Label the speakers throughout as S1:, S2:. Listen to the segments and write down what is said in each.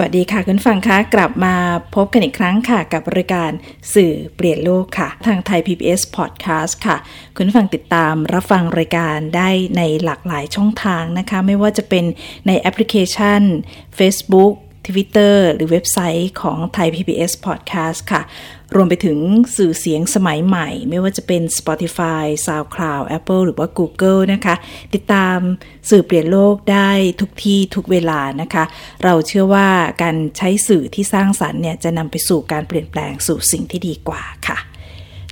S1: วัสดีค่ะคุณฟังคะกลับมาพบกันอีกครั้งค่ะกับรายการสื่อเปลี่ยนโลกค่ะ ทางไทย PBS Podcast ค่ะ คุณฟังติดตามรับฟังรายการได้ในหลากหลายช่องทางนะคะ ไม่ว่าจะเป็นในแอปพลิเคชัน Facebook Twitter หรือเว็บไซต์ของไทย PBS Podcast ค่ะ รวมไปถึงสื่อเสียงสมัยใหม่ ไม่ว่าจะเป็น Spotify, SoundCloud, Apple หรือว่า Google นะคะ ติดตามสื่อเปลี่ยนโลกได้ทุกที่ทุกเวลานะคะ เราเชื่อว่าการใช้สื่อที่สร้างสรรค์เนี่ยจะนำไปสู่การเปลี่ยนแปลงสู่สิ่งที่ดีกว่าค่ะ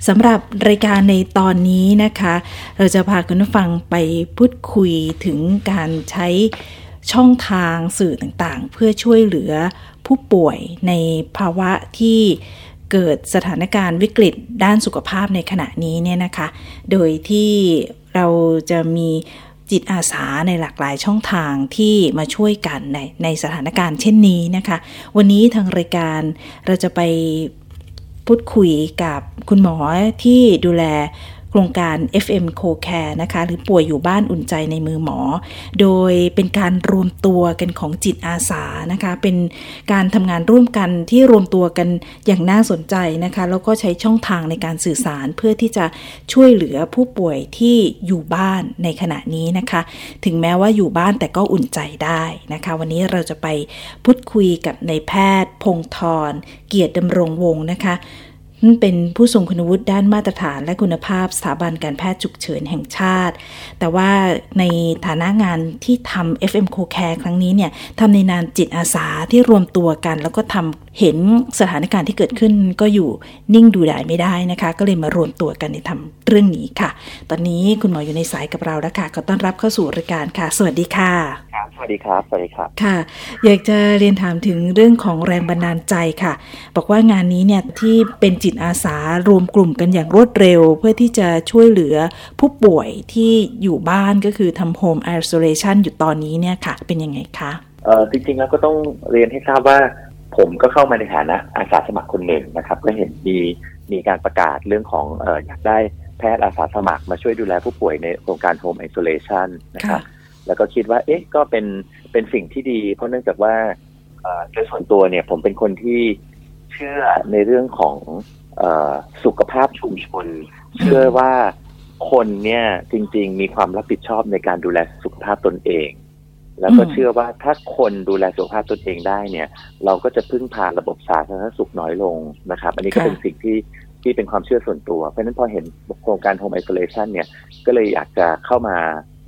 S1: สำหรับรายการในตอนนี้นะคะ เราจะพาคุณผู้ฟังไปพูดคุยถึงการใช้ ช่องทางสื่อต่างๆ เพื่อช่วยเหลือผู้ป่วยในภาวะที่เกิดสถานการณ์วิกฤตด้านสุขภาพในขณะนี้เนี่ยนะคะ โดยที่เราจะมีจิตอาสาในหลากหลายช่องทางที่มาช่วยกันในในสถานการณ์เช่นนี้นะคะ วันนี้ทางรายการเราจะไปพูดคุยกับคุณหมอที่ดูแล โครงการ FM Co-Care นะคะหรือป่วยอยู่บ้านอุ่นใจในมือหมอ โดยเป็นการรวมตัวกันของจิตอาสานะคะเป็นการทำงานร่วมกันที่รวมตัวกันอย่างน่าสนใจนะคะแล้วก็ใช้ช่องทางในการสื่อสารเพื่อที่จะช่วยเหลือผู้ป่วยที่อยู่บ้านในขณะนี้นะคะ ถึงแม้ว่าอยู่บ้านแต่ก็อุ่นใจได้นะคะ วันนี้เราจะไปพูดคุยกับในแพทย์ พงธรเกียรติดำรงวงนะคะ เป็นผู้ทรงคุณวุฒิด้านมาตรฐานและคุณภาพสถาบันการแพทย์ฉุกเฉินแห่งชาติ แต่ว่าในฐานะงานที่ทำ FM Co Care ครั้งนี้เนี่ยทำในนามจิตอาสาที่รวมตัวกัน แล้วก็ทำเห็นสถานการณ์ที่เกิดขึ้นก็อยู่นิ่งดูดายไม่ได้นะคะ ก็เลยมารวมตัวกันในทำเรื่องนี้ค่ะ ตอนนี้คุณหมออยู่ในสายกับเราแล้วค่ะก็ต้อนรับเข้าสู่รายการค่ะ สวัสดีค่ะ
S2: ครับสวัสดีครับสวัสดีครับ
S1: ค่ะ อยากจะเรียนถามถึงเรื่องของแรงบันดาลใจค่ะ บอกว่างานนี้เนี่ยที่เป็นจิตอาสารวมกลุ่มกันอย่างรวดเร็ว เพื่อที่จะช่วยเหลือผู้ป่วยที่อยู่บ้านก็คือทำ home isolation อยู่ตอนนี้เนี่ยค่ะ เป็นยังไงคะ
S2: เออจริงๆแล้วก็ต้องเรียนให้ทราบว่าผมก็เข้ามาในฐานะอาสาสมัครคนหนึ่งนะครับก็เห็นมีมีการประกาศเรื่องของเอออยากได้แพทย์อาสาสมัครมาช่วยดูแลผู้ป่วยในโครงการ home isolation นะครับแล้วก็คิดว่าเอ๊ะก็เป็นเป็นสิ่งที่ดี เพราะเนื่องจากว่าโดยส่วนตัวเนี่ยผมเป็นคนที่เชื่อในเรื่องของ สุขภาพชุมชน เชื่อว่าคนเนี่ยจริง ๆ มีความรับผิดชอบในการดูแลสุขภาพตนเอง แล้วก็เชื่อว่าถ้าคนดูแลสุขภาพตนเองได้เนี่ย เราก็จะพึ่งพาระบบสาธารณสุขน้อยลงนะครับ อันนี้ก็เป็นสิ่งที่ที่เป็นความเชื่อส่วนตัว เพราะฉะนั้นพอเห็นโครงการ Home Isolation เนี่ยก็เลยอยากจะเข้ามา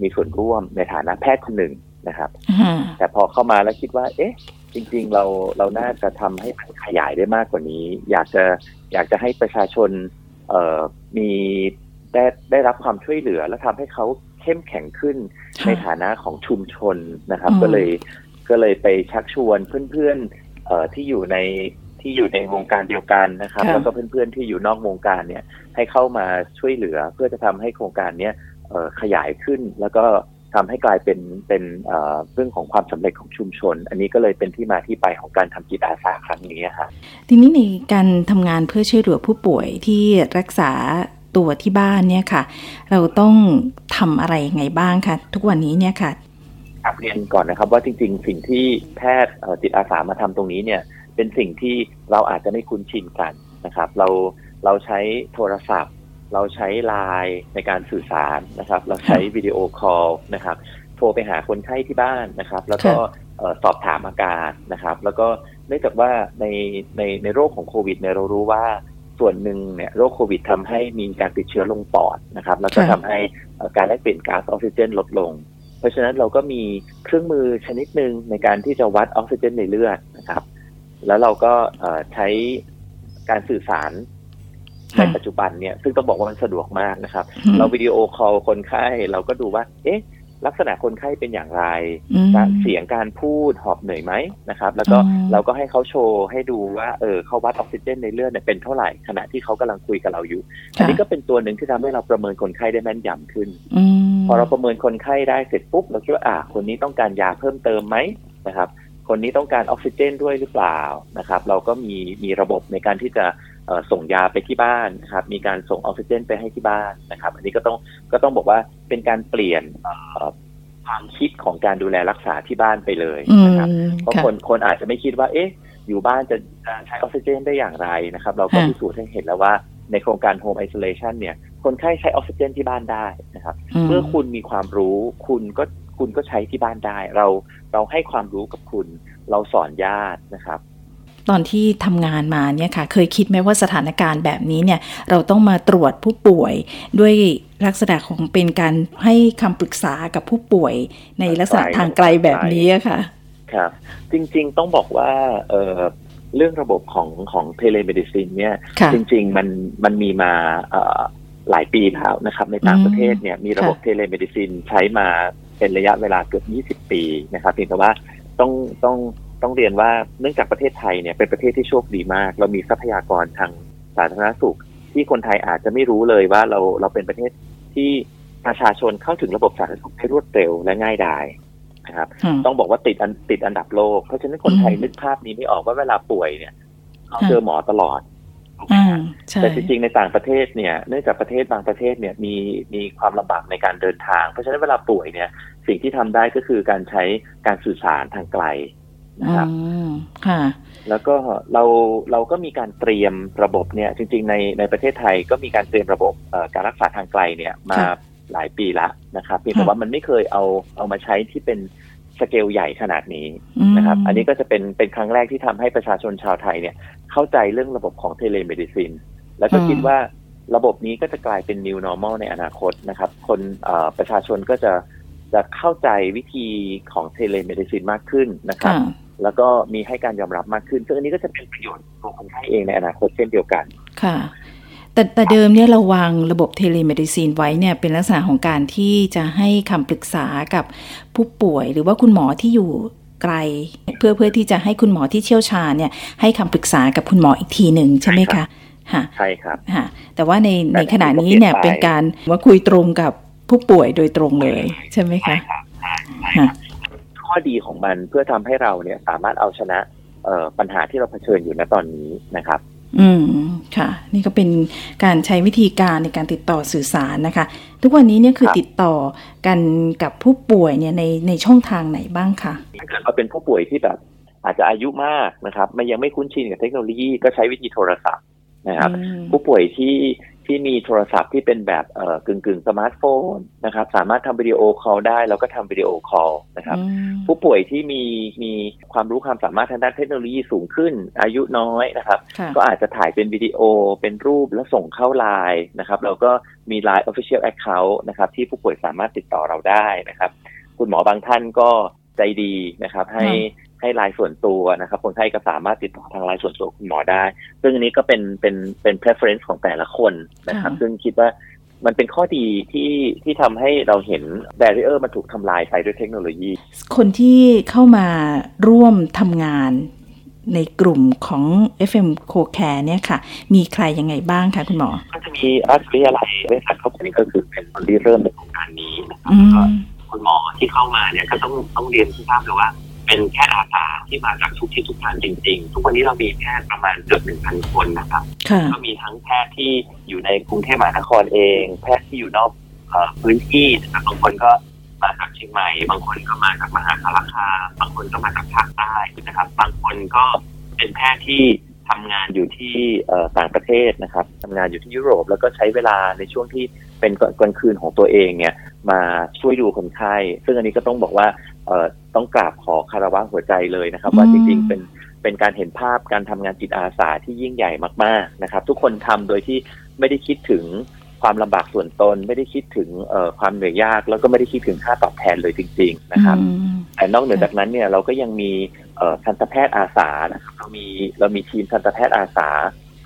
S2: มีส่วนร่วมในฐานะแพทย์คนหนึ่ง นะครับแต่พอเข้ามาแล้วคิดว่า เอ๊ะ จริง ๆ เราเราน่าจะทำให้ขยายได้มากกว่านี้ อยากจะอยากจะให้ประชาชนเอ่อมีได้ได้รับความช่วยเหลือ และทำให้เขาเข้มแข็งขึ้นในฐานะของชุมชนนะครับ ก็เลยก็เลยไปชักชวนเพื่อนๆเอ่อที่อยู่ในที่อยู่ในวงการเดียวกันนะครับ แล้วก็เพื่อนๆที่อยู่นอกวงการเนี่ย ให้เข้ามาช่วยเหลือเพื่อจะทำให้โครงการเนี้ยขยายขึ้นแล้วก็ ทำให้กลายเป็นเป็นเรื่องของความสำเร็จของชุมชน อันนี้ก็เลยเป็นที่มาที่ไปของการทำจิตอาสาครั้งนี้ค่ะ
S1: ทีนี้ในการทำงานเพื่อช่วยเหลือผู้ป่วยที่รักษาตัวที่บ้านเนี่ยค่ะ เราต้องทำอะไรยังไงบ้างคะทุกวันนี้เนี่ยค่ะ
S2: เรียนก่อนนะครับว่าจริง ๆ สิ่งที่แพทย์จิตอาสามาทำตรงนี้เนี่ยเป็นสิ่งที่เราอาจจะไม่คุ้นชินกันนะครับ เราเราใช้โทรศัพท์ เราใช้ไลน์ในการสื่อสารนะครับ เราใช้วิดีโอคอลนะครับ โทรไปหาคนไข้ที่บ้านนะครับ แล้วก็สอบถามอาการนะครับ แล้วก็เนื่องจากว่าในในในโรคของโควิดเนี่ยเรารู้ว่าส่วนหนึ่งเนี่ยโรคโควิดทำให้มีการติดเชื้อลงปอดนะครับ แล้วก็ทำให้การแลกเปลี่ยนก๊าซออกซิเจนลดลง เพราะฉะนั้นเราก็มีเครื่องมือชนิดหนึ่งในการที่จะวัดออกซิเจนในเลือดนะครับ แล้วเราก็ใช้การสื่อสาร ในปัจจุบันเนี่ยซึ่งต้องบอกว่ามันสะดวกมากนะครับ เราวิดีโอคอลคนไข้เราก็ดูว่า เอ๊ะ ลักษณะคนไข้เป็นอย่างไร
S1: อืม
S2: การเสียงการพูดหอบเหนื่อยไหมนะครับ แล้วก็
S1: อืม
S2: เราก็ให้เขาโชว์ให้ดูว่าเออเขาวัดออกซิเจนในเลือดเนี่ยเป็นเท่าไหร่ขณะที่เขากำลังคุยกับเราอยู่ อันนี้ก็เป็นตัวหนึ่งที่ทำให้เราประเมินคนไข้ได้แม่นยำขึ้น
S1: อืม
S2: พอเราประเมินคนไข้ได้เสร็จปุ๊บเราคิดว่าอ่าคนนี้ต้องการยาเพิ่มเติมไหมนะครับคนนี้ต้องการออกซิเจนด้วยหรือเปล่านะครับ เราก็มีมีระบบในการที่จะเอ่อ ส่งยาไปที่บ้านนะครับ มีการส่งออกซิเจนไปให้ที่บ้านนะครับ อันนี้ก็ต้องก็ต้องบอกว่าเป็นการเปลี่ยนเอ่อความคิดของการดูแลรักษาที่บ้านไปเลย
S1: อืม
S2: นะครับ เพราะ
S1: ค่ะ
S2: คนคนอาจจะไม่คิดว่า เอ๊ะ อยู่บ้านจะจะใช้ออกซิเจนได้อย่างไรนะครับ เราก็
S1: ค่ะ
S2: พิสูจน์ให้เห็นแล้วว่าในโครงการ Home Isolation เนี่ย คนไข้ใช้ออกซิเจนที่บ้านได้นะครับ เมื่อคุณมีความรู้ คุณก็คุณก็ใช้ที่บ้านได้ เราเราให้ความรู้กับคุณ เราสอนญาตินะครับ
S1: ตอนที่ทำงานมาเนี่ยค่ะ เคยคิดไหมว่าสถานการณ์แบบนี้เนี่ยเราต้องมาตรวจผู้ป่วยด้วยลักษณะของเป็นการให้คำปรึกษากับผู้ป่วยในลักษณะทางไกลแบบนี้อะค่ะ
S2: ครับจริงๆต้องบอกว่าเอ่อเรื่องระบบของของ telemedicine เนี่ย
S1: ค่ะ
S2: จริงๆมันมันมีมาเอ่อหลายปีแล้วนะครับ ในต่างประเทศเนี่ยมีระบบ
S1: ค่ะ
S2: telemedicine ใช้มาเป็นระยะเวลาเกือบ 20 ปีนะครับเพียงแต่ว่าต้องต้อง ต้องเรียนว่าเนื่องจากประเทศไทยเนี่ยเป็นประเทศที่โชคดีมาก เรามีทรัพยากรทางสาธารณสุข ที่คนไทยอาจจะไม่รู้เลยว่าเราเราเป็นประเทศที่ประชาชนเข้าถึงระบบสาธารณสุขได้รวดเร็วและง่ายดายนะครับ
S1: อืม
S2: ต้องบอกว่าติดอันติดอันดับโลก เพราะฉะนั้นคนไทย
S1: อืม
S2: นึกภาพนี้ไม่ออกว่าเวลาป่วยเนี่ยเขา
S1: ค่ะ
S2: เจอหมอตลอด
S1: อ่าใช่
S2: แต่จริงๆในต่างประเทศเนี่ยเนื่องจากประเทศบางประเทศเนี่ยมีมีความลำบากในการเดินทาง เพราะฉะนั้นเวลาป่วยเนี่ยสิ่งที่ทำได้ก็คือการใช้การสื่อสารทางไกล นะครับ
S1: อืมค่ะ
S2: แล้วก็เราเราก็มีการเตรียมระบบเนี่ย จริง ๆ ในในประเทศไทยก็มีการเตรียมระบบเอ่อการรักษาทางไกลเนี่ยมา
S1: ค่ะ
S2: หลายปีละนะครับเพียงแต่
S1: ค่ะ
S2: ว่ามันไม่เคยเอาเอามาใช้ที่เป็นสเกลใหญ่ขนาดนี้
S1: ม
S2: นะครับ อันนี้ก็จะเป็นเป็นครั้งแรกที่ทำให้ประชาชนชาวไทยเนี่ย เข้าใจเรื่องระบบของ telemedicine แล้วก็
S1: อืม
S2: คิดว่าระบบนี้ก็จะกลายเป็น new normal ในอนาคตนะครับ คนเอ่อประชาชนก็จะจะเข้าใจวิธีของ telemedicine มากขึ้นนะครับ
S1: ค่ะ
S2: แล้วก็มีให้การยอมรับมากขึ้น ซึ่งอันนี้ก็จะเป็นประโยชน์ของคนไข้เองในอนาคตเช่นเดียวกัน
S1: ค่ะ แต่แต่เดิมเนี่ยเราวางระบบ telemedicine ไว้เนี่ยเป็นลักษณะของการที่จะให้คำปรึกษากับผู้ป่วย หรือว่าคุณหมอที่อยู่ไกล เพื่อเพื่อที่จะให้คุณหมอที่เชี่ยวชาญเนี่ยให้คำปรึกษากับคุณหมออีกทีหนึ่งใช่ไหม
S2: ใช่ครั
S1: คะ
S2: บ
S1: ค่ะ
S2: ใช่ครับ
S1: ค่ะแต่ว่าใน
S2: แต่
S1: ในขณะนี้เนี่ย
S2: ที่ผมเปลี่
S1: เป็
S2: ย
S1: น
S2: นไป
S1: การว่าคุยตรงกับผู้ป่วยโดยตรงเลย ใช่ไหมคะ
S2: ครับใช่ใช่ครับ ข้อดีของมันเพื่อทำให้เราเนี่ยสามารถเอาชนะเอ่อปัญหาที่เราเผชิญอยู่ณตอนนี้นะครับ
S1: อืมค่ะ นี่ก็เป็นการใช้วิธีการในการติดต่อสื่อสารนะคะ ทุกวันนี้เนี่ยคือ
S2: ครับ
S1: ติดต่อกันกับผู้ป่วยเนี่ยในในช่องทางไหนบ้างคะ
S2: ถ้าเกิดว่าเป็นผู้ป่วยที่แบบอาจจะอายุมากนะครับมันยังไม่คุ้นชินกับเทคโนโลยีก็ใช้วิธีโทรศัพท์นะครับ
S1: อืม
S2: ผู้ป่วยที่ ที่มีโทรศัพท์ที่เป็นแบบเอ่อกึ่งกึ่งสมาร์ทโฟนนะครับ สามารถทำ video call ได้ แล้วก็ทำ video call นะครับ
S1: อืม
S2: ผู้ป่วยที่มีมีความรู้ความสามารถทางด้านเทคโนโลยีสูงขึ้น อายุน้อยนะครับ
S1: ค่ะ
S2: ก็อาจจะถ่ายเป็นวิดีโอเป็นรูปแล้วส่งเข้าไลน์นะครับแล้วก็มี Line Official Account นะครับ ที่ผู้ป่วยสามารถติดต่อเราได้นะครับ คุณหมอบางท่านก็ใจดีนะครับ ให้ ให้ไลน์ส่วนตัวนะครับคนไข้ก็สามารถติดต่อทางไลน์ส่วนตัวคุณหมอได้ ซึ่งอันนี้ก็เป็นเป็นเป็น preference ของแต่ละคนนะครับ ซึ่งคิดว่ามันเป็นข้อดีที่ที่ทำให้เราเห็น barrier มันถูกทำลายไปด้วยเทคโนโลยี
S1: คนที่เข้ามาร่วมทำงานในกลุ่มของ FM Co Care เนี่ยค่ะ มีใครยังไงบ้างคะคุณหมอ
S2: ก็จะมีราชวิทยาลัยเวชศาสตร์เข้าไปนี่ก็คือเป็นคนที่เริ่มในโครงการนี้นะครับ
S1: อื
S2: แล้วก็
S1: ม
S2: คุณหมอที่เข้ามาเนี่ยก็ต้องต้องเรียนที่ทราบเลยว่า เป็นแพทย์อาสาที่มาจากทุกที่ทุกทางจริง ๆ ทุกวันนี้เรามีแพทย์ประมาณเกือบหนึ่งพันคนนะครับ
S1: ค่ะ
S2: ก็มีทั้งแพทย์ที่อยู่ในกรุงเทพมหานครเอง แพทย์ที่อยู่นอกเอ่อพื้นที่นะครับบางคนก็มาจากเชียงใหม่ บางคนก็มาจากมหาสารคามบางคนก็มาจากภาคใต้นะครับ บางคนก็เป็นแพทย์ที่ทำงานอยู่ที่เอ่อต่างประเทศนะครับทำงานอยู่ที่ยุโรปแล้วก็ใช้เวลาในช่วงที่ เป็นกลางคืนของตัวเองเนี่ยมาช่วยดูคนไข้ ซึ่งอันนี้ก็ต้องบอกว่าเอ่อต้องกราบขอคารวะหัวใจเลยนะครับ ว่า
S1: อื
S2: จ
S1: ม
S2: ริงๆเป็นเป็นการเห็นภาพการทำงานจิตอาสาที่ยิ่งใหญ่มากๆนะครับ ทุกคนทำโดยที่ไม่ได้คิดถึงความลำบากส่วนตน ไม่ได้คิดถึงเอ่อความเหนื่อยยาก แล้วก็ไม่ได้คิดถึงค่าตอบแทนเลยจริง ๆ นะครับ
S1: อืม
S2: แต่นอกเหนือจากนั้นเนี่ยเราก็ยังมีเอ่อทันตแพทย์อาสานะครับเรามีเรามีทีมทันตแพทย์อาสา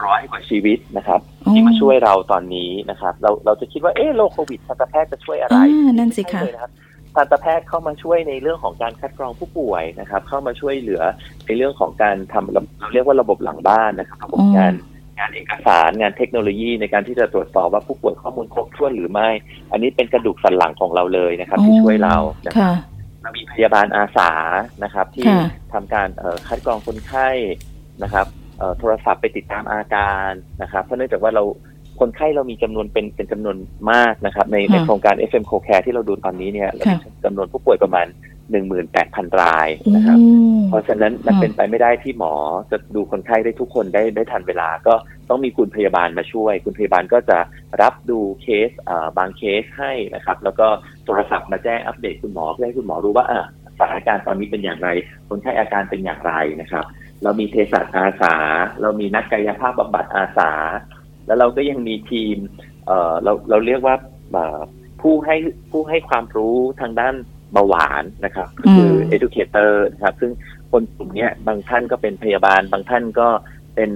S2: ร้อยกว่าชีวิตนะครับ ที่มาช่วยเราตอนนี้นะครับ เราเราจะคิดว่าเออโรคโควิดทันตแพทย์จะช่วยอะไร
S1: อ่านั่นสิคะ
S2: ไม่ใช่เลยนะครับทันตแพทย์เข้ามาช่วยในเรื่องของการคัดกรองผู้ป่วยนะครับ เข้ามาช่วยเหลือในเรื่องของการทำเราเรียกว่าระบบหลังบ้านนะครับระบบงานงานเอกสารงานเทคโนโลยีในการที่จะตรวจสอบว่าผู้ป่วยข้อมูลครบถ้วนหรือไม่ อันนี้เป็นกระดูกสันหลังของเราเลยนะครับ ที่ช่วยเรานะครับเรามีพยาบาลอาสานะครับ ที่ทำการคัดกรองคนไข้นะครับ โทรศัพท์ไปติดตามอาการนะครับเพราะเนื่องจากว่าเราคนไข้เรามีจำนวนเป็นเป็นจำนวนมากนะครับ ในในโครงการ FM Co Care ที่เราดูตอนนี้เนี่ยเรามีจำนวนผู้ป่วยประมาณหนึ่งหมื่นแปดพันรายนะครับ เพราะฉะนั้นมันเป็นไปไม่ได้ที่หมอจะดูคนไข้ได้ทุกคนได้ได้ทันเวลา ก็ต้องมีคุณพยาบาลมาช่วย คุณพยาบาลก็จะรับดูเคสบางเคสให้นะครับ แล้วก็โทรศัพท์มาแจ้งอัปเดตคุณหมอเพื่อให้คุณหมอรู้ว่าสถานการณ์ตอนนี้เป็นอย่างไร คนไข้อาการเป็นอย่างไรนะครับ เรามีเภสัชอาสา เรามีนักกายภาพบำบัดอาสา แล้วเราก็ยังมีทีมเอ่อเราเราเรียกว่าผู้ให้ผู้ให้ความรู้ทางด้านเบาหวานนะครับก็คือ educator นะครับ ซึ่งคนกลุ่มนี้บางท่านก็เป็นพยาบาล บางท่านก็เป็น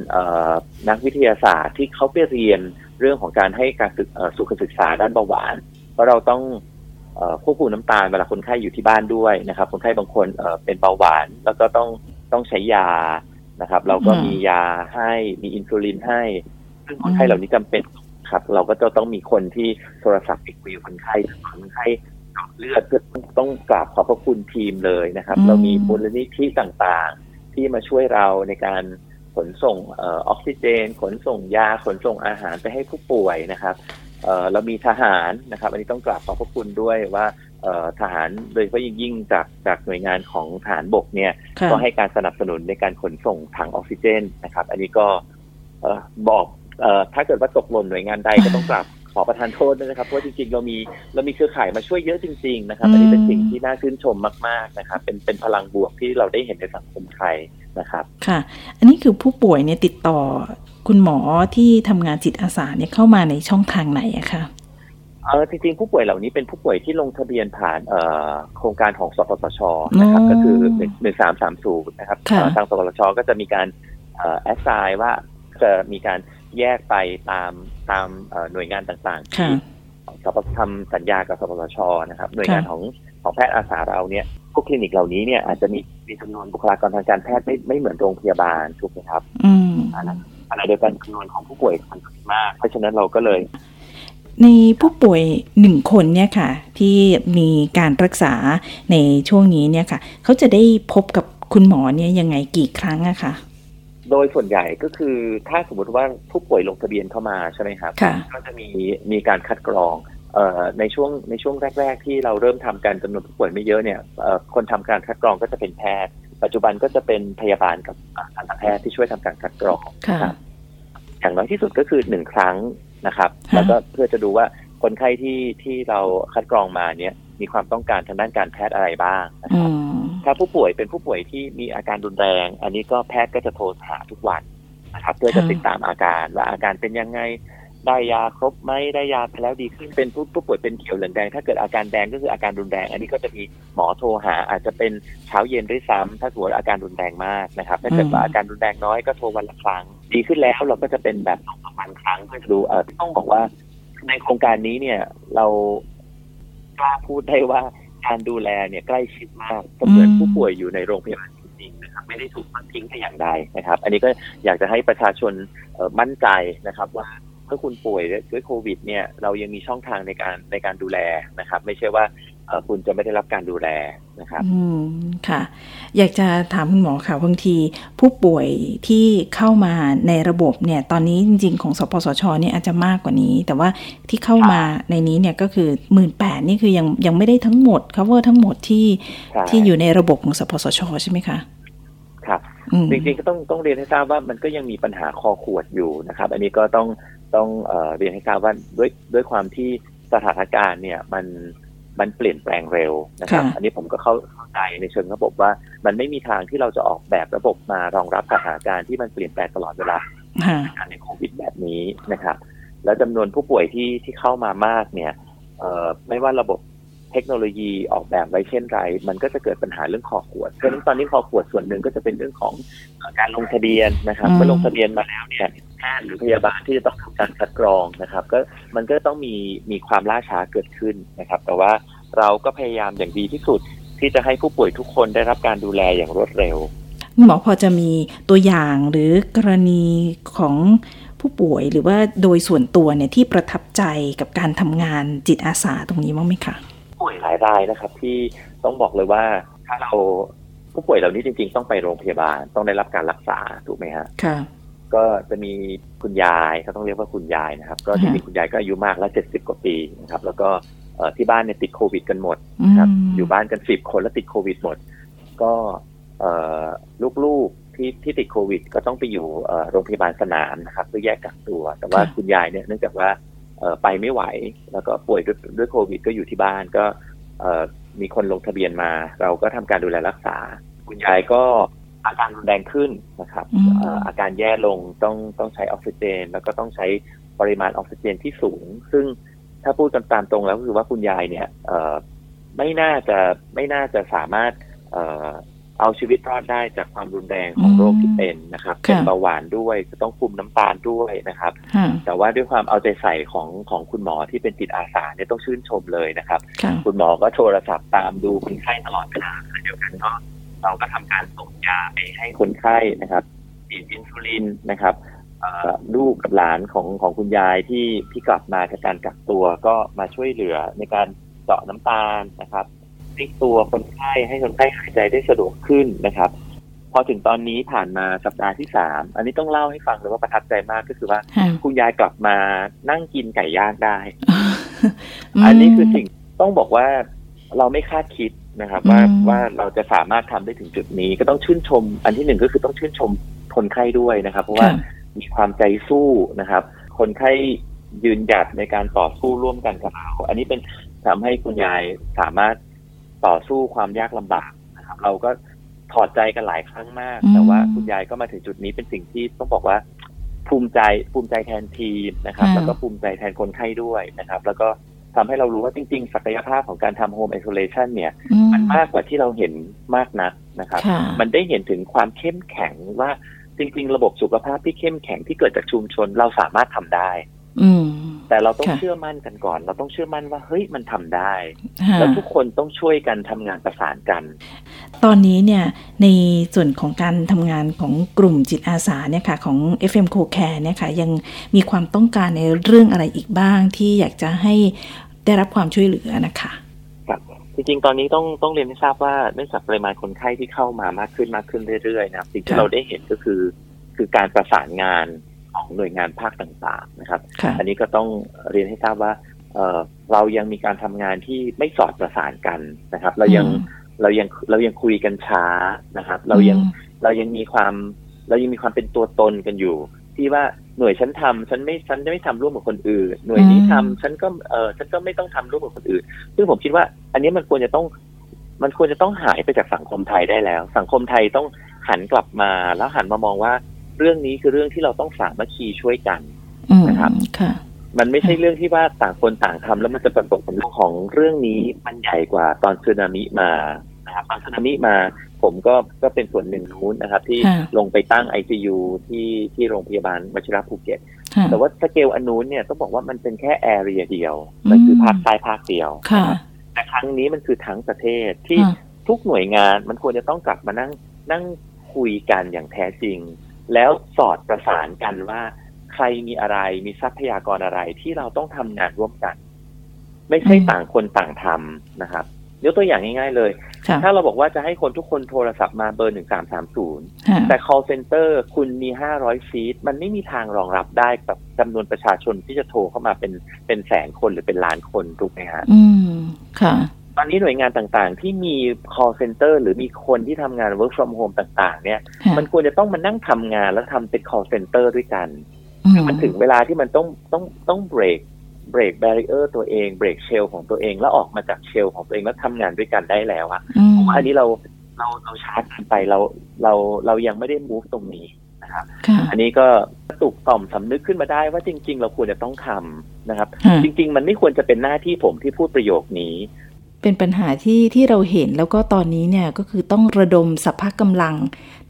S2: นักวิทยาศาสตร์ที่เขาไปเรียนเรื่องของการให้การสุขศึกษาด้านเบาหวาน เพราะเราต้องควบคุมน้ำตาลเวลาคนไข้อยู่ที่บ้านด้วยนะครับ คนไข้บางคนเป็นเบาหวาน แล้วก็ต้อง ต้องใช้ยานะครับ เราก็มียาให้มีอินซูลินให้ซึ่งคนไข้เหล่านี้จำเป็นครับ เราก็จะต้องมีคนที่โทรศัพท์ไปคุยกับคนไข้คนไข้จาะเลือดเพื่อต้องกราบขอบพระคุณทีมเลยนะครับ เรามีมูลนิธิต่างๆ ที่มาช่วยเราในการขนส่งออกซิเจน ขนส่งยาขนส่งอาหารไปให้ผู้ป่วยนะครับเรามีทหารนะครับ อันนี้ต้องกราบขอบพระคุณด้วยว่า ทหารโดยเฉพาะยิ่งยิ่งจากจากหน่วยงานของทหารบกเนี่ย ก็ให้การสนับสนุนในการขนส่งถังออกซิเจนนะครับ อันนี้ก็บอกถ้าเกิดว่าตกหล่นหน่วยงานใดก็ต้องกราบขอประทานโทษด้วยนะครับเพราะจริงๆเรามีเรามีเครือข่ายมาช่วยเยอะจริง ๆ นะครับ อันนี้เป็นสิ่งที่น่าชื่นชมมากๆนะครับ เป็นเป็นพลังบวกที่เราได้เห็นในสังคมไทยนะครับ
S1: ค่ะ อันนี้คือผู้ป่วยเนี่ยติดต่อคุณหมอที่ทำงานจิตอาสาเนี่ยเข้ามาในช่องทางไหนอะคะ
S2: เออจริงๆ ผู้ป่วยเหล่านี้เป็นผู้ป่วยที่ลงทะเบียนผ่านเอ่อโครงการของสปสชนะครับ ก็คือหนึ่งสามสามศูนย์นะครับทางสปสชก็จะมีการเอ่อแอสไซน์ว่าจะมีการแยกไปตามตามหน่วยงานต่างๆที่สปทำสัญญากับสปสชนะครับ หน่วยงานของของแพทย์อาสาเราเนี่ยพวกคลินิกเหล่านี้เนี่ยอาจจะมีมีจำนวนบุคลากรทางการแพทย์ไม่ไม่เหมือนโรงพยาบาลถูกไหมครับ
S1: อืม
S2: ขณะเดียวกันจำนวนของผู้ป่วยมันมาก เพราะฉะนั้นเราก็เลย
S1: ในผู้ป่วยหนึ่งคนเนี่ยค่ะ ที่มีการรักษาในช่วงนี้เนี่ยค่ะ เขาจะได้พบกับคุณหมอเนี่ยยังไงกี่ครั้งอะคะ
S2: โดยส่วนใหญ่ก็คือถ้าสมมติว่าผู้ป่วยลงทะเบียนเข้ามาใช่ไหมครับก็จะมีมีการคัดกรองเอ่อในช่วงในช่วงแรก ๆ ที่เราเริ่มทำการจำนวนผู้ป่วยไม่เยอะเนี่ยคนทำการคัดกรองก็จะเป็นแพทย์ ปัจจุบันก็จะเป็นพยาบาลกับทันตแพทย์ที่ช่วยทำการคัดกรองครับอย่างน้อยที่สุดก็คือหนึ่งครั้ง นะครับ แล้วก็เพื่อจะดูว่าคนไข้ที่ที่เราคัดกรองมาเนี่ยมีความต้องการทางด้านการแพทย์อะไรบ้างนะครับถ้าผู้ป่วยเป็นผู้ป่วยที่มีอาการรุนแรง อันนี้ก็แพทย์ก็จะโทรหาทุกวันนะครับเพื่อจะติดตามอาการว่าอาการเป็นยังไง ได้ยาครบไหมได้ยาไปแล้วดีขึ้นเป็นผู้ผู้ป่วยเป็นเขียวเหลืองแดงถ้าเกิดอาการแดงก็คืออาการรุนแรง อันนี้ก็จะมีหมอโทรหา อาจจะเป็นเช้าเย็นด้วยซ้ำถ้าสมมติอาการรุนแรงมากนะครับถ้าเกิดว่าอาการรุนแรงน้อยก็โทรวันละครั้ง ดีขึ้นแล้วเราก็จะเป็นแบบสองวันครั้งเพื่อดูเออต้องบอกว่า ในโครงการนี้เนี่ยเรากล้าพูดได้ว่าการดูแลเนี่ยใกล้ชิดมากเหมือนผู้ป่วยอยู่ในโรงพยาบาลจริงๆนะครับไม่ได้ถูกพักทิ้งแต่อย่างใดนะครับ อันนี้ก็อยากจะให้ประชาชนมั่นใจนะครับว่า เมื่อคุณป่วยด้วยโควิดเนี่ยเรายังมีช่องทางในการในการดูแลนะครับ ไม่ใช่ว่าคุณจะไม่ได้รับการดูแลนะครับ
S1: อืมค่ะ อยากจะถามคุณหมอค่ะบางที ผู้ป่วยที่เข้ามาในระบบเนี่ย ตอนนี้จริง ๆ ของสปสชเนี่ยอาจจะมากกว่านี้ แต่ว่าที่เข้ามาในนี้เนี่ยก็คือหมื่นแปดนี่คือยังยังไม่ได้ทั้งหมด cover ทั้งหมดที่ที่อยู่ในระบบของสปสชใช่ไหมคะ
S2: ครับจริงๆก็ต้องต้องเรียนให้ทราบว่ามันก็ยังมีปัญหาคอขวดอยู่นะครับ อันนี้ก็ต้อง ต้องเอเรียนให้ทราบว่าด้วยด้วยความที่สถานการณ์เนี่ยมันมันเปลี่ยนแปลงเร็วนะครับ อันนี้ผมก็เข้าเข้าใจในเชิงระบบว่า มันไม่มีทางที่เราจะออกแบบระบบมารองรับสถานการณ์ที่มันเปลี่ยนแปลงตลอดเวลาการในโควิดแบบนี้นะครับ แล้วจำนวนผู้ป่วยที่ที่เข้ามามากเนี่ยเอ่อไม่ว่าระบบเทคโนโลยีออกแบบไว้เช่นไร มันก็จะเกิดปัญหาเรื่องคอขวดเพราะฉะนั้นตอนนี้คอขวดส่วนหนึ่งก็จะเป็นเรื่องของการลงทะเบียนนะครับเมื่อลงทะเบียนมาแล้วเนี่ย แพทย์หรือพยาบาลที่จะต้องทำการคัดกรองนะครับ ก็มันก็ต้องมีมีความล่าช้าเกิดขึ้นนะครับ แต่ว่าเราก็พยายามอย่างดีที่สุดที่จะให้ผู้ป่วยทุกคนได้รับการดูแลอย่างรวดเร็ว
S1: หมอพอจะมีตัวอย่างหรือกรณีของผู้ป่วยหรือว่าโดยส่วนตัวเนี่ยที่ประทับใจกับการทำงานจิตอาสาตรงนี้บ้างไหมคะ
S2: ป่วยหลายรายนะครับ ที่ต้องบอกเลยว่าถ้าเราผู้ป่วยเหล่านี้จริง ๆ ต้องไปโรงพยาบาลต้องได้รับการรักษาถูกไหมฮะ
S1: ค่ะ
S2: ก็จะมีคุณยายเขาต้องเรียกว่าคุณยายนะครับ ก็จริงๆคุณยายก็อายุมากแล้วเจ็ดสิบกว่าปีนะครับ แล้วก็เอ่อที่บ้านเนี่ยติดโควิดกันหมดนะครับ
S1: อืม
S2: อยู่บ้านกันสิบคนแล้วติดโควิดหมด ก็เอ่อลูกๆที่ที่ติดโควิด ก็ต้องไปอยู่เอ่อโรงพยาบาลสนามนะครับเพื่อแยกกักตัว แต่ว่าคุณยายเนี่ยเนื่องจากว่าเอ่อไปไม่ไหว แล้วก็ป่วยด้วยด้วยโควิด ก็อยู่ที่บ้านก็เอ่อมีคนลงทะเบียนมา เราก็ทำการดูแลรักษา คุณยายก็ อาการรุนแรงขึ้นนะครับ
S1: อืม
S2: เอ่ออาการแย่ลงต้องต้องใช้ออกซิเจน แล้วก็ต้องใช้ปริมาณออกซิเจนที่สูง ซึ่งถ้าพูดกันตามตรงแล้วก็คือว่าคุณยายเนี่ยเอ่อไม่น่าจะไม่น่าจะสามารถเอ่อเอาชีวิตรอดได้จากความรุนแรงของโรคที่เป็นนะครับ
S1: ค่ะ
S2: เป็นเบาหวานด้วยจะต้องคุมน้ำตาลด้วยนะครับ
S1: ค่ะ
S2: แต่ว่าด้วยความเอาใจใส่ของของคุณหมอที่เป็นจิตอาสาเนี่ยต้องชื่นชมเลยนะครับ
S1: ค่ะ
S2: คุณหมอก็โทรศัพท์ตามดูคนไข้ตลอดเวลาขณะเดียวกันก็ เราก็ทำการส่งยาไปให้คนไข้นะครับฉีดอินซูลินนะครับเอ่อลูกกับหลานของของคุณยายที่ที่กลับมาจากการกักตัวก็มาช่วยเหลือในการเจาะน้ำตาลนะครับพลิกตัวคนไข้ให้คนไข้หายใจได้สะดวกขึ้นนะครับ พอถึงตอนนี้ผ่านมาสัปดาห์ที่สามอันนี้ต้องเล่าให้ฟังเลยว่าประทับใจมากก็คือว่า
S1: ค่ะ
S2: คุณยายกลับมานั่งกินไก่ย่างได้ อันนี้คือสิ่งต้องบอกว่าเราไม่คาดคิด นะครับว่า
S1: อืม
S2: ว่าเราจะสามารถทำได้ถึงจุดนี้ ก็ต้องชื่นชม อันที่หนึ่งก็คือต้องชื่นชมคนไข้ด้วยนะครับ เพราะว่า
S1: ค่ะ
S2: มีความใจสู้นะครับ คนไข้ยืนหยัดในการต่อสู้ร่วมกันกับเราอันนี้เป็นทำให้คุณยายสามารถต่อสู้ความยากลำบากนะครับ เราก็ถอดใจกันหลายครั้งมาก
S1: อืม
S2: แต่ว่าคุณยายก็มาถึงจุดนี้เป็นสิ่งที่ต้องบอกว่าภูมิใจภูมิใจแทนทีมนะครับ แล้วก็ภูมิใจแทนคนไข้ด้วยนะครับ แล้วก็ ทำให้เรารู้ว่าจริง ๆ ศักยภาพของการทำโฮมไอโซเลชันเนี่ย
S1: อื
S2: มันมากกว่าที่เราเห็นมากนักนะครับ
S1: ค่ะ
S2: มันได้เห็นถึงความเข้มแข็งว่าจริง ๆ ระบบสุขภาพที่เข้มแข็งที่เกิดจากชุมชนเราสามารถทำได้
S1: อืม
S2: แต่เราต้อง
S1: ค่ะ
S2: เชื่อมั่นกันก่อน เราต้องเชื่อมั่นว่าเฮ้ยมันทำได้
S1: ค่ะ
S2: แล้วทุกคนต้องช่วยกันทำงานประสานกัน
S1: ตอนนี้เนี่ยในส่วนของการทำงานของกลุ่มจิตอาสาเนี่ยค่ะของ FM Co Care เนี่ยค่ะยังมีความต้องการในเรื่องอะไรอีกบ้างที่อยากจะให้ ได้รับความช่วยเหลือนะคะ
S2: ครับจริงๆ ตอนนี้ต้องต้องเรียนให้ทราบว่าเนื่องจากปริมาณคนไข้ที่เข้ามามากขึ้นมากขึ้นเรื่อยๆนะครับสิ่ง
S1: ค
S2: ที่
S1: รับ
S2: เราได้เห็นก็คือ คือการประสานงานของหน่วยงานภาคต่างๆนะครับ
S1: ค่ะ
S2: อันนี้ก็ต้องเรียนให้ทราบว่าเอ่อเรายังมีการทำงานที่ไม่สอดประสานกันนะครับ เรายัง
S1: อืม
S2: เรายังเรายังคุยกันช้านะครับ เรายัง
S1: อืม
S2: เรายังมีความเรายังมีความเป็นตัวตนกันอยู่ ที่ว่าหน่วยฉันทำฉันไม่ฉันไม่ทำร่วมกับคนอื่น หน่วยนี้ทำ
S1: อืม
S2: ฉันก็เออฉันก็ไม่ต้องทำร่วมกับคนอื่น ซึ่งผมคิดว่า อันนี้มันควรจะต้อง มันควรจะต้องหายไปจากสังคมไทยได้แล้ว สังคมไทยต้องหันกลับมาแล้วหันมามองว่า เรื่องนี้คือเรื่องที่เราต้องสามัคคีช่วยกัน
S1: อืม
S2: นะครับ
S1: ค่ะ
S2: มันไม่ใช่เรื่องที่ว่าต่างคนต่างทำแล้วมันจะประสบผลของเรื่องนี้มันใหญ่กว่าตอนสึนามิมานะครับตอนสึนามิมา ผมก็ก็เป็นส่วนหนึ่งนู้นนะครับ ที่
S1: ค่ะ
S2: ลงไปตั้ง ICU ที่ที่โรงพยาบาลวชิระภูเก็ต
S1: ค่ะ
S2: แต่ว่าสเกลอันนู้นเนี่ยต้องบอกว่ามันเป็นแค่ area เดียว มันคือ
S1: ม
S2: ภาคใต้ภาคเดียว
S1: ค่ะ
S2: แต่ครั้งนี้มันคือทั้งประเทศที่
S1: ค่ะ
S2: ทุกหน่วยงานมันควรจะต้องกลับมานั่งนั่งคุยกันอย่างแท้จริง แล้วสอดประสานกันว่า ใครมีอะไรมีทรัพยากรอะไรที่เราต้องทำงานร่วมกัน ไม่ใช่
S1: อืม
S2: ต่างคนต่างทำนะครับ ยกตัวอย่างง่ายๆเลย
S1: ค่ะ
S2: ถ้าเราบอกว่าจะให้คนทุกคนโทรศัพท์มาเบอร์หนึ่งสามสามศูนย์
S1: ค่ะ
S2: แต่ call center คุณมีห้าร้อยฟีตมันไม่มีทางรองรับได้กับจำนวนประชาชนที่จะโทรเข้ามาเป็นเป็นแสนคนหรือเป็นล้านคนถูกไหมฮะ
S1: อืมค่ะ
S2: ตอนนี้หน่วยงานต่างๆ ที่มี call center หรือมีคนที่ทำงาน work from home ต่างๆ เนี่ย
S1: ค่ะ
S2: มันควรจะต้องมานั่งทำงานแล้วทำเป็น call center ด้วยกัน
S1: อื
S2: มันถึงเวลาที่มันต้องต้องต้องเบรก เบรกแบรีเออร์ตัวเองเบรกเชลของตัวเองแล้วออกมาจากเชลของตัวเองแล้วทำงานด้วยกันได้แล้วอะ
S1: อืม
S2: ผมว่าอันนี้เราเราเราช้าเกินไปเราเราเรายังไม่ได้ move ตรงนี้นะครับ
S1: ค่ะ
S2: อันนี้ก็ปลุกต่อมสำนึกขึ้นมาได้ว่าจริง ๆ เราควรจะต้องทำนะครับ
S1: ค่ะ
S2: จริง ๆ มันไม่ควรจะเป็นหน้าที่ผมที่พูดประโยคนี้
S1: เป็นปัญหาที่ที่เราเห็นแล้วก็ตอนนี้เนี่ยก็คือต้องระดมสัพพะกำลัง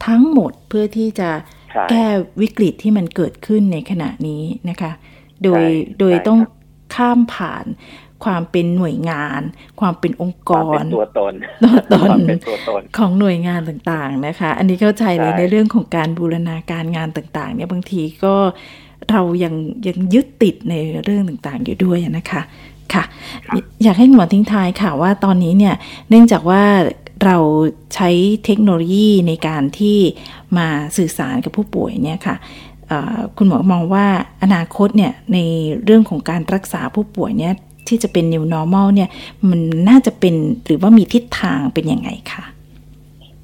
S1: ทั้งหมดเพื่อที่จะ
S2: ใช่
S1: แก้วิกฤตที่มันเกิดขึ้นในขณะนี้นะคะ โดย
S2: ใช่
S1: โดย
S2: ใช่
S1: ต้อง
S2: ครับ
S1: ข้ามผ่านความเป็นหน่วยงาน ความเป็นองค์ก
S2: ความเป็
S1: ร
S2: นตัวตน
S1: ตัวต
S2: ควานมเป็นตัวตน
S1: ของหน่วยงานต่างๆนะคะ อันนี้เข้าใจเลย
S2: ใช่
S1: ในเรื่องของการบูรณาการงานต่างๆ เนี่ยบางทีก็เรายังยังยึดติดในเรื่องต่างๆ อยู่ด้วยนะคะค่ะ อยากให้คุณหมอทิ้งท้ายค่ะว่าตอนนี้เนี่ยเนื่องจากว่าเราใช้เทคโนโลยีในการที่มาสื่อสารกับผู้ป่วยเนี่ยค่ะเอ่อ คุณหมอมองว่าอนาคตเนี่ยในเรื่องของการรักษาผู้ป่วยเนี่ยที่จะเป็น new normal เนี่ยมันน่าจะเป็นหรือว่ามีทิศทางเป็นยังไงคะ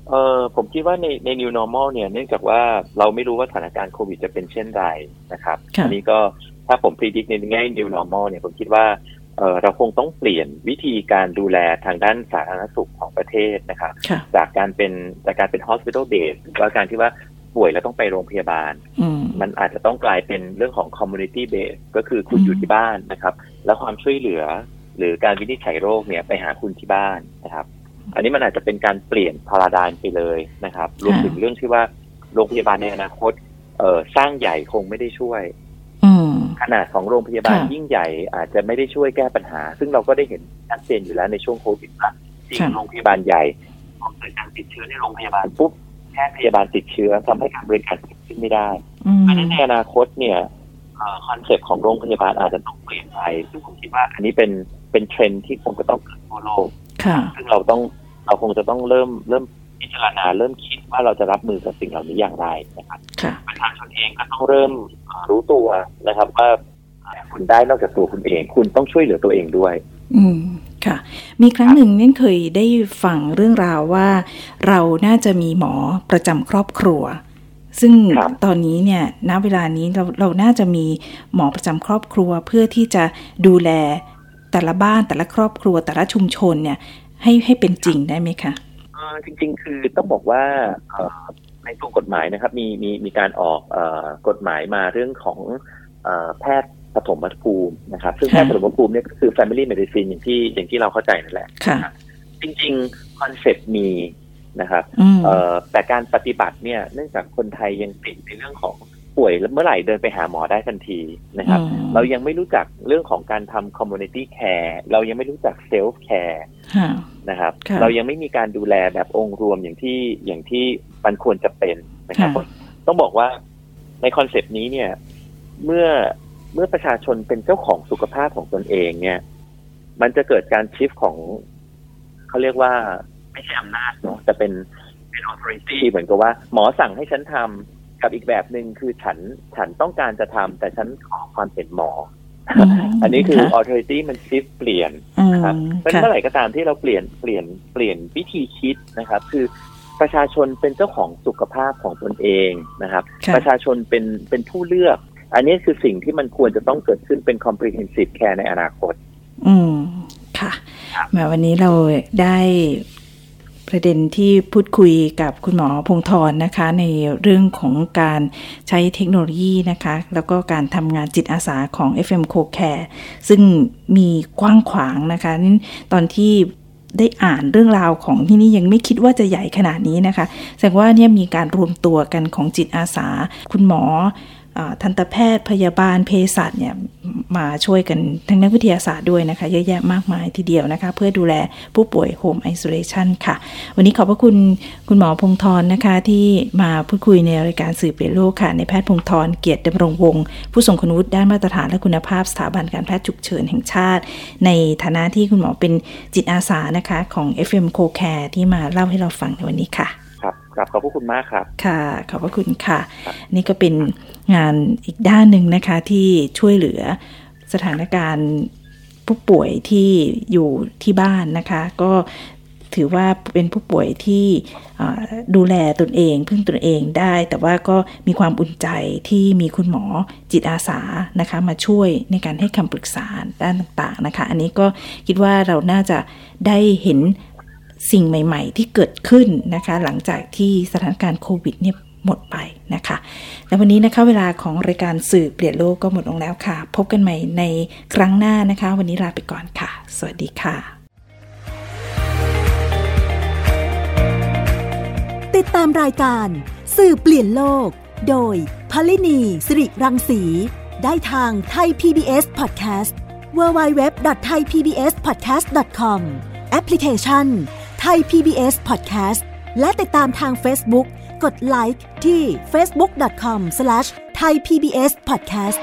S2: เออผมคิดว่าในใน new normal เนี่ยเนื่องจากว่าเราไม่รู้ว่าสถานการณ์โควิดจะเป็นเช่นไรนะครับ
S1: ค่ะ
S2: อันี้ก็ถ้าผม predict ในแง่ new normal เนี่ยผมคิดว่าเออเราคงต้องเปลี่ยนวิธีการดูแลทางด้านสาธารณสุขของประเทศนะครับ
S1: ค่ะ
S2: จากการเป็นจากการเป็น hospital base หรือว่าการที่ว่า ป่วยแล้วต้องไปโรงพยาบาล
S1: อืม
S2: มันอาจจะต้องกลายเป็นเรื่องของ community base ก็คือคุณ
S1: อืม
S2: อยู่ที่บ้านนะครับ แล้วความช่วยเหลือ หรือการวินิจฉัยโรคเนี่ยไปหาคุณที่บ้านนะครับ อันนี้มันอาจจะเป็นการเปลี่ยนพาราดายไปเลยนะครับ รวมถึงเรื่องที่ว่าโรงพยาบาลในอนาคตเอ่อสร้างใหญ่คงไม่ได้ช่วย
S1: อืม
S2: ขนาดของโรงพยาบาล
S1: ค่ะ
S2: ยิ่งใหญ่อาจจะไม่ได้ช่วยแก้ปัญหา ซึ่งเราก็ได้เห็นชัดเจนอยู่แล้วในช่วงโควิดว่าจริง
S1: ค่ะ
S2: โรงพยาบาลใหญ่พอเกิดการติดเชื้อในโรงพยาบาลปุ๊บ แพทย์พยาบาลติดเชื้อทำให้การบริการเกิดขึ้นไม่ได้
S1: อืม
S2: เพราะฉะนั้นในอนาคตเนี่ย concept ของโรงพยาบาลอาจจะต้องเปลี่ยนไปซึ่งผมคิดว่าอันนี้เป็นเป็นเทรนด์ที่คงจะต้องเกิดทั่วโลก
S1: ค่ะ
S2: ซึ่งเราต้องเราคงจะต้องเริ่มเริ่มพิจารณาเริ่มคิดว่าเราจะรับมือกับสิ่งเหล่านี้อย่างไรนะครับ
S1: ค่ะ
S2: ประชาชนเองก็ต้องเริ่มเอ่อรู้ตัวนะครับว่าคุณได้นอกจากตัวคุณเอง คุณต้องช่วยเหลือตัวเองด้วย
S1: อืม ค่ะ มีครั้งหนึ่งเนี่ยเคยได้ฟังเรื่องราวว่า เราน่าจะมีหมอประจำครอบครัว ซึ่ง
S2: ครับ
S1: ตอนนี้เนี่ยณเวลานี้เราเราน่าจะมีหมอประจำครอบครัวเพื่อที่จะดูแลแต่ละบ้านแต่ละครอบครัว แต่ละชุมชนเนี่ย ให้ให้เป็นจริงได้ไหมคะ
S2: เอ่อจริง ๆ คือต้องบอกว่าเอ่อในตัวกฎหมายนะครับมีมีมีการออกเอ่อกฎหมายมาเรื่องของเอ่อแพทย์ ปฐมภูมินะครับ ซึ่งแพทย์ปฐมภูมิเนี่ยก็คือ family medicine อย่างที่อย่างที่เราเข้าใจนั่นแหละ
S1: ค่ะ
S2: จริงๆ คอนเซปต์มีนะครับ
S1: อืม
S2: เอ่อแต่การปฏิบัติเนี่ยเนื่องจากคนไทยยังติดในเรื่องของป่วยแล้วเมื่อไหร่เดินไปหาหมอได้ทันทีนะครับ
S1: อืม
S2: เรายังไม่รู้จักเรื่องของการทำ community care เรายังไม่รู้จัก self care
S1: ค่ะ
S2: นะครับ
S1: ค่ะ
S2: เรายังไม่มีการดูแลแบบองค์รวมอย่างที่อย่างที่มันควรจะเป็นนะครับ
S1: ค่ะ
S2: ต้องบอกว่าในคอนเซปต์นี้เนี่ย เมื่อ เมื่อประชาชนเป็นเจ้าของสุขภาพของตนเองเนี่ย มันจะเกิดการชิฟของเขาเรียกว่าไม่ใช่อำนาจเนาะแต่เป็นเป็น authority เหมือนกับว่า หมอสั่งให้ฉันทำกับอีกแบบหนึ่งคือฉันฉันต้องการจะทำแต่ฉันขอความเห็นหมออ
S1: ม
S2: อันนี้คือ
S1: ค่ะ
S2: authority มันชิฟเปลี่ยน
S1: อืม
S2: นะครับเพราะฉะนั้น
S1: ค่ะ
S2: เมื่อไหร่ก็ตามที่เราเปลี่ยนเปลี่ยนเปลี่ยนวิธีคิดนะครับ คือประชาชนเป็นเจ้าของสุขภาพของตนเองนะครับ
S1: ค่ะ
S2: ประชาชนเป็นเป็นผู้เลือก อันนี้คือสิ่งที่มันควรจะต้องเกิดขึ้นเป็น comprehensive care ในอนาคต
S1: อืม ค่ะแหมวันนี้เราได้ประเด็นที่พูดคุยกับคุณหมอพงธรนะคะ ในเรื่องของการใช้เทคโนโลยีนะคะ แล้วก็การทำงานจิตอาสาของ FM Co Care ซึ่งมีกว้างขวางนะคะนี่ตอนที่ได้อ่านเรื่องราวของที่นี่ยังไม่คิดว่าจะใหญ่ขนาดนี้นะคะ แสดงว่าเนี่ยมีการรวมตัวกันของจิตอาสา คุณหมอ ทันตแพทย์พยาบาลเภสัชเนี่ยมาช่วยกันทั้งนักวิทยาศาสตร์ด้วยนะคะ เยอะแยะมากมายทีเดียวนะคะ เพื่อดูแลผู้ป่วยโฮมไอโซเลชันค่ะ วันนี้ขอบพระคุณคุณหมอพงธรนะคะ ที่มาพูดคุยในรายการสื่อเปลี่ยนโลกค่ะ ในแพทย์พงธรเกียรติดำรงวงศ์ผู้ทรงคุณวุฒิด้านมาตรฐานและคุณภาพสถาบันการแพทย์ฉุกเฉินแห่งชาติ ในฐานะที่คุณหมอเป็นจิตอาสานะคะของ FM Co Care ที่มาเล่าให้เราฟังในวันนี้ค่ะ
S2: ครับครับขอบพระคุณมากครับ
S1: ค่ะ ขอบพระคุณค่ะ
S2: ครับ
S1: นี่ก็เป็นงานอีกด้านหนึ่งนะคะที่ช่วยเหลือสถานการณ์ผู้ป่วยที่อยู่ที่บ้านนะคะ ก็ถือว่าเป็นผู้ป่วยที่อ่าดูแลตนเอง พึ่งตนเองได้ แต่ว่าก็มีความอุ่นใจที่มีคุณหมอจิตอาสานะคะมาช่วยในการให้คำปรึกษาด้านต่างๆนะคะ อันนี้ก็คิดว่าเราน่าจะได้เห็น สิ่งใหม่ ๆ ที่เกิดขึ้นนะคะ หลังจากที่สถานการณ์โควิดเนี่ยหมดไปนะคะ และวันนี้นะคะเวลาของรายการสื่อเปลี่ยนโลกก็หมดลงแล้วค่ะ พบกันใหม่ในครั้งหน้านะคะ วันนี้ลาไปก่อนค่ะ สวัสดีค่ะ
S3: ติดตามรายการสื่อเปลี่ยนโลก โดยพลินีสิริรังสี ได้ทางไทย PBS Podcast www.thaipbspodcast.com แอปพลิเคชัน ทย PBS Podcast และติดตามทาง Facebook กดไลค์ที่ facebook.com/thaipbspodcast